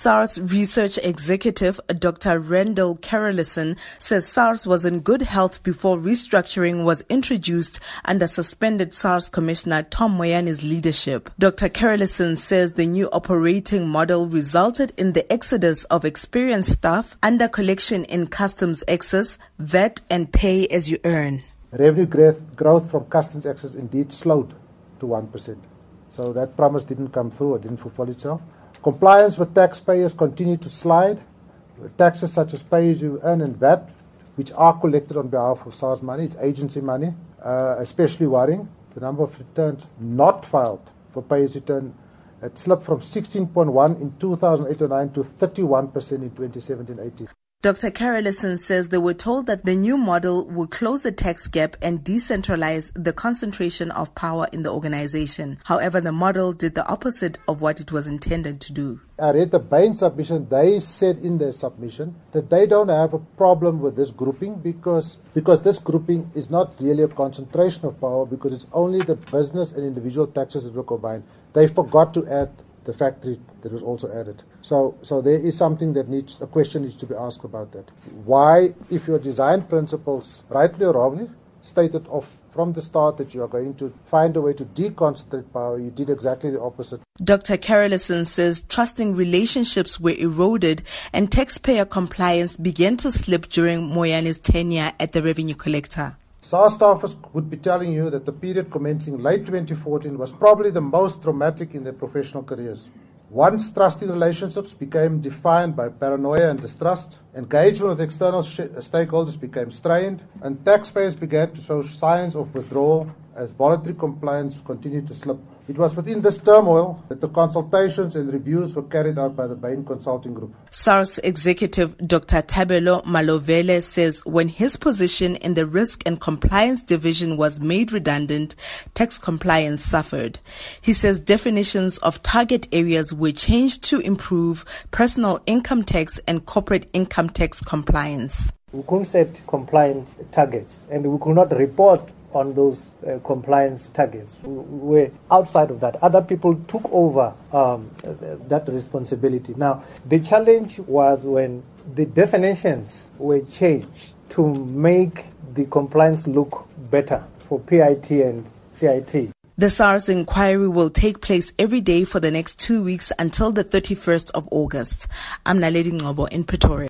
SARS research executive Dr. Randall Carolissen says SARS was in good health before restructuring was introduced under suspended SARS Commissioner Tom Moyane's leadership. Dr. Carolissen says the new operating model resulted in the exodus of experienced staff under collection in customs excise, VAT, and pay as you earn. Revenue growth, growth from customs excise indeed slowed to 1%. So that promise didn't come through or didn't fulfill itself. Compliance with taxpayers continue to slide. Taxes such as pay as you earn and VAT, which are collected on behalf of SARS money, it's agency money, uh, especially worrying. The number of returns not filed for pay as you earn it slipped from 16.1 in 2008-09 to 31% in 2017-18. Dr. Carolissen says they were told that the new model would close the tax gap and decentralize the concentration of power in the organization. However, the model did the opposite of what it was intended to do. I read the Bain submission. They said in their submission that they don't have a problem with this grouping because because this grouping is not really a concentration of power because it's only the business and individual taxes that were combined. They forgot to add the factory that was also added. So, so there is something that needs a question needs to be asked about that. Why, if your design principles, rightly or wrongly, stated off from the start that you are going to find a way to deconcentrate power, you did exactly the opposite. Dr. Carolissen says trusting relationships were eroded and taxpayer compliance began to slip during Moyane's tenure at the revenue collector. SARS staffers would be telling you that the period commencing late 2014 was probably the most traumatic in their professional careers. Once trusting relationships became defined by paranoia and distrust, engagement with external stakeholders became strained, and taxpayers began to show signs of withdrawal as voluntary compliance continued to slip. It was within this turmoil that the consultations and reviews were carried out by the Bain Consulting Group. SARS executive Dr. Thabelo Malovhele says when his position in the Risk and Compliance Division was made redundant, tax compliance suffered. He says definitions of target areas were changed to improve personal income tax and corporate income tax compliance. We couldn't set compliance targets and we could not report on those uh, compliance targets. We were outside of that. Other people took over um, that responsibility. Now, the challenge was when the definitions were changed to make the compliance look better for PIT and CIT. The SARS inquiry will take place every day for the next two weeks until the 31st of August. I'm Naledi Ngobo in Pretoria.